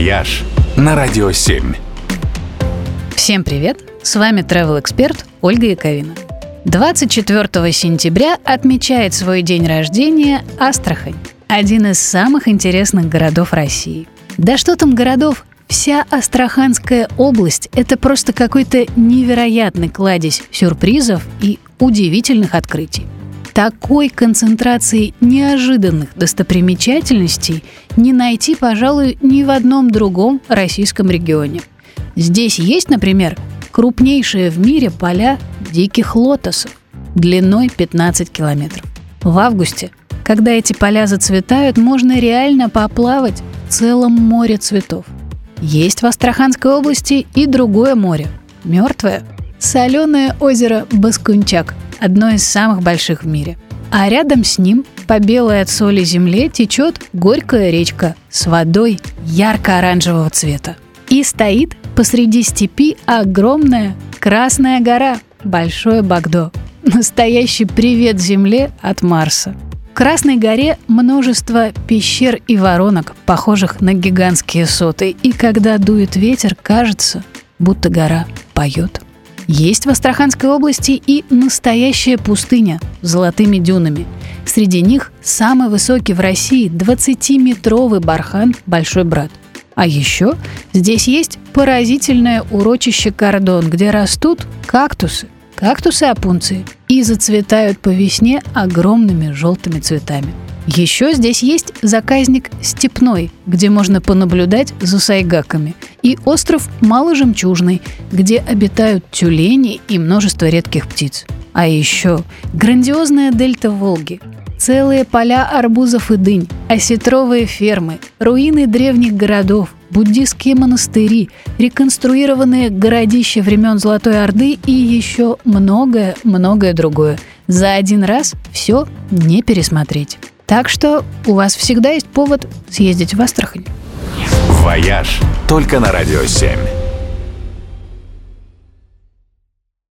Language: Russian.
«Вояж» на Радио 7. Всем привет! С вами travel эксперт Ольга Яковина. 24 сентября отмечает свой день рождения Астрахань, один из самых интересных городов России. Да что там городов, Вся Астраханская область – это просто какой-то невероятный кладезь сюрпризов и удивительных открытий. Такой концентрации неожиданных достопримечательностей не найти, пожалуй, ни в одном другом российском регионе. Здесь есть, например, крупнейшие в мире поля диких лотосов длиной 15 километров. В августе, когда эти поля зацветают, можно реально поплавать в целом море цветов – есть в Астраханской области и другое море – мертвое, соленое озеро Баскунчак, одно из самых больших в мире. А рядом с ним по белой от соли земле течет горькая речка с водой ярко-оранжевого цвета. И стоит посреди степи огромная Красная гора – Большое Багдо. Настоящий привет Земле от Марса – Красной горе множество пещер и воронок, похожих на гигантские соты, и когда дует ветер, кажется, будто гора поет. Есть в Астраханской области и настоящая пустыня с золотыми дюнами. Среди них самый высокий в России 20-метровый бархан «Большой брат». А еще здесь есть поразительное урочище Кордон, где растут кактусы – кактусы опунции и зацветают по весне огромными желтыми цветами. Еще здесь есть заказник Степной, где можно понаблюдать за сайгаками, и остров Маложемчужный, где обитают тюлени и множество редких птиц. А еще грандиозная дельта Волги, целые поля арбузов и дынь, осетровые фермы, руины древних городов, буддистские монастыри, реконструированные городища времен Золотой Орды и еще многое-многое другое. За один раз все не пересмотреть. Так что у вас всегда есть повод съездить в Астрахань. «Вояж» только на «Радио 7».